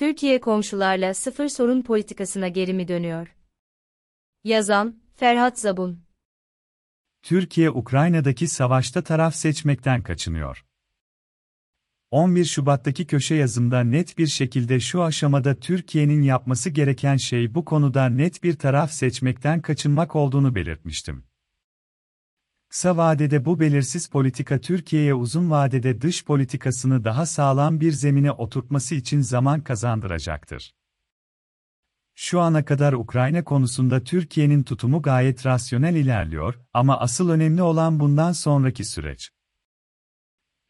Türkiye komşularla sıfır sorun politikasına geri mi dönüyor? Yazan, Ferhat Zabun Türkiye Ukrayna'daki savaşta taraf seçmekten kaçınıyor. 11 Şubat'taki köşe yazımda net bir şekilde şu aşamada Türkiye'nin yapması gereken şey bu konuda net bir taraf seçmekten kaçınmak olduğunu belirtmiştim. Kısa vadede bu belirsiz politika Türkiye'ye uzun vadede dış politikasını daha sağlam bir zemine oturtması için zaman kazandıracaktır. Şu ana kadar Ukrayna konusunda Türkiye'nin tutumu gayet rasyonel ilerliyor ama asıl önemli olan bundan sonraki süreç.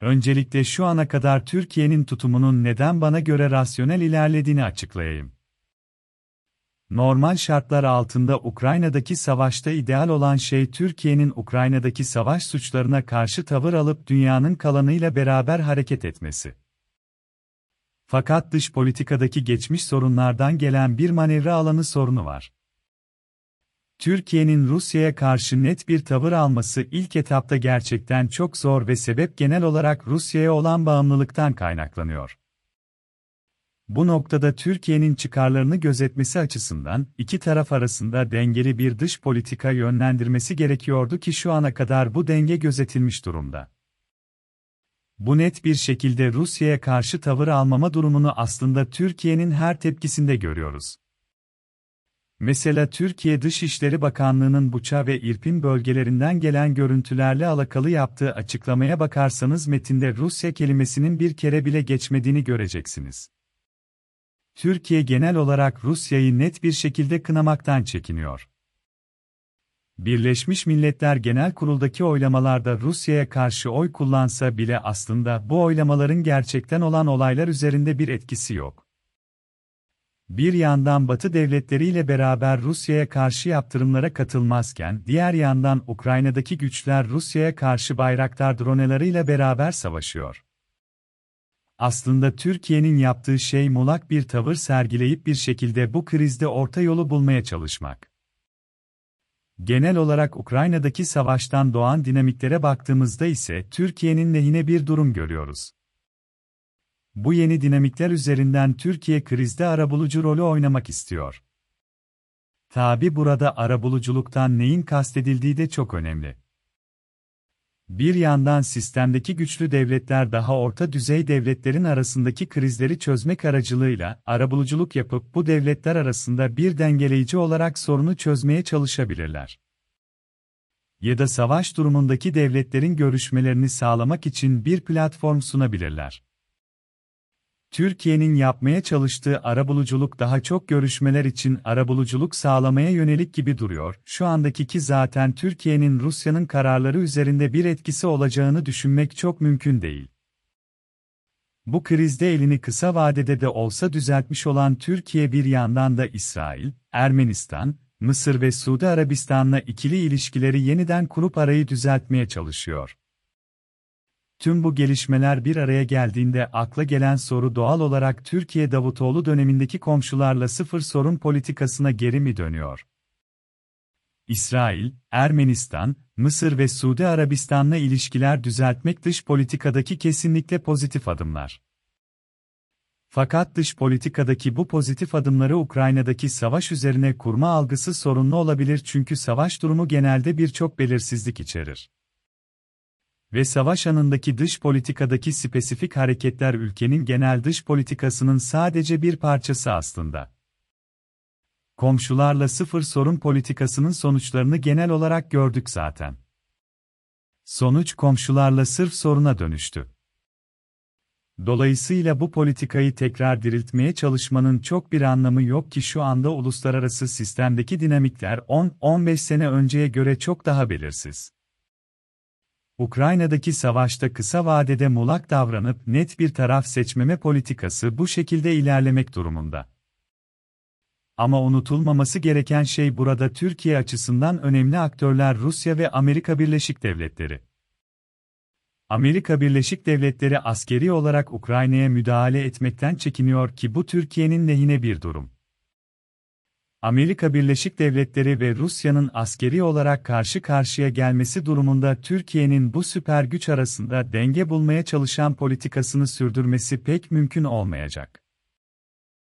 Öncelikle şu ana kadar Türkiye'nin tutumunun neden bana göre rasyonel ilerlediğini açıklayayım. Normal şartlar altında Ukrayna'daki savaşta ideal olan şey Türkiye'nin Ukrayna'daki savaş suçlarına karşı tavır alıp dünyanın kalanıyla beraber hareket etmesi. Fakat dış politikadaki geçmiş sorunlardan gelen bir manevra alanı sorunu var. Türkiye'nin Rusya'ya karşı net bir tavır alması ilk etapta gerçekten çok zor ve sebep genel olarak Rusya'ya olan bağımlılıktan kaynaklanıyor. Bu noktada Türkiye'nin çıkarlarını gözetmesi açısından iki taraf arasında dengeli bir dış politika yönlendirmesi gerekiyordu ki şu ana kadar bu denge gözetilmiş durumda. Bu net bir şekilde Rusya'ya karşı tavır almama durumunu aslında Türkiye'nin her tepkisinde görüyoruz. Mesela Türkiye Dışişleri Bakanlığı'nın Buça ve İrpin bölgelerinden gelen görüntülerle alakalı yaptığı açıklamaya bakarsanız metinde Rusya kelimesinin bir kere bile geçmediğini göreceksiniz. Türkiye genel olarak Rusya'yı net bir şekilde kınamaktan çekiniyor. Birleşmiş Milletler Genel Kurul'daki oylamalarda Rusya'ya karşı oy kullansa bile aslında bu oylamaların gerçekten olan olaylar üzerinde bir etkisi yok. Bir yandan Batı devletleriyle beraber Rusya'ya karşı yaptırımlara katılmazken, diğer yandan Ukrayna'daki güçler Rusya'ya karşı Bayraktar dronelarıyla beraber savaşıyor. Aslında Türkiye'nin yaptığı şey mulak bir tavır sergileyip bir şekilde bu krizde orta yolu bulmaya çalışmak. Genel olarak Ukrayna'daki savaştan doğan dinamiklere baktığımızda ise Türkiye'nin lehine bir durum görüyoruz. Bu yeni dinamikler üzerinden Türkiye krizde arabulucu rolü oynamak istiyor. Tabi burada arabuluculuktan neyin kastedildiği de çok önemli. Bir yandan sistemdeki güçlü devletler daha orta düzey devletlerin arasındaki krizleri çözmek aracılığıyla arabuluculuk yapıp bu devletler arasında bir dengeleyici olarak sorunu çözmeye çalışabilirler. Ya da savaş durumundaki devletlerin görüşmelerini sağlamak için bir platform sunabilirler. Türkiye'nin yapmaya çalıştığı arabuluculuk daha çok görüşmeler için arabuluculuk sağlamaya yönelik gibi duruyor. Şu andaki ki zaten Türkiye'nin Rusya'nın kararları üzerinde bir etkisi olacağını düşünmek çok mümkün değil. Bu krizde elini kısa vadede de olsa düzeltmiş olan Türkiye bir yandan da İsrail, Ermenistan, Mısır ve Suudi Arabistan'la ikili ilişkileri yeniden kurup arayı düzeltmeye çalışıyor. Tüm bu gelişmeler bir araya geldiğinde akla gelen soru doğal olarak Türkiye Davutoğlu dönemindeki komşularla sıfır sorun politikasına geri mi dönüyor? İsrail, Ermenistan, Mısır ve Suudi Arabistan'la ilişkiler düzeltmek dış politikadaki kesinlikle pozitif adımlar. Fakat dış politikadaki bu pozitif adımları Ukrayna'daki savaş üzerine kurma algısı sorunlu olabilir çünkü savaş durumu genelde birçok belirsizlik içerir ve savaş anındaki dış politikadaki spesifik hareketler ülkenin genel dış politikasının sadece bir parçası aslında. Komşularla sıfır sorun politikasının sonuçlarını genel olarak gördük zaten. Sonuç komşularla sırf soruna dönüştü. Dolayısıyla bu politikayı tekrar diriltmeye çalışmanın çok bir anlamı yok ki şu anda uluslararası sistemdeki dinamikler 10-15 sene önceye göre çok daha belirsiz. Ukrayna'daki savaşta kısa vadede mulak davranıp net bir taraf seçmeme politikası bu şekilde ilerlemek durumunda. Ama unutulmaması gereken şey burada Türkiye açısından önemli aktörler Rusya ve Amerika Birleşik Devletleri. Amerika Birleşik Devletleri askeri olarak Ukrayna'ya müdahale etmekten çekiniyor ki bu Türkiye'nin lehine bir durum. Amerika Birleşik Devletleri ve Rusya'nın askeri olarak karşı karşıya gelmesi durumunda Türkiye'nin bu süper güç arasında denge bulmaya çalışan politikasını sürdürmesi pek mümkün olmayacak.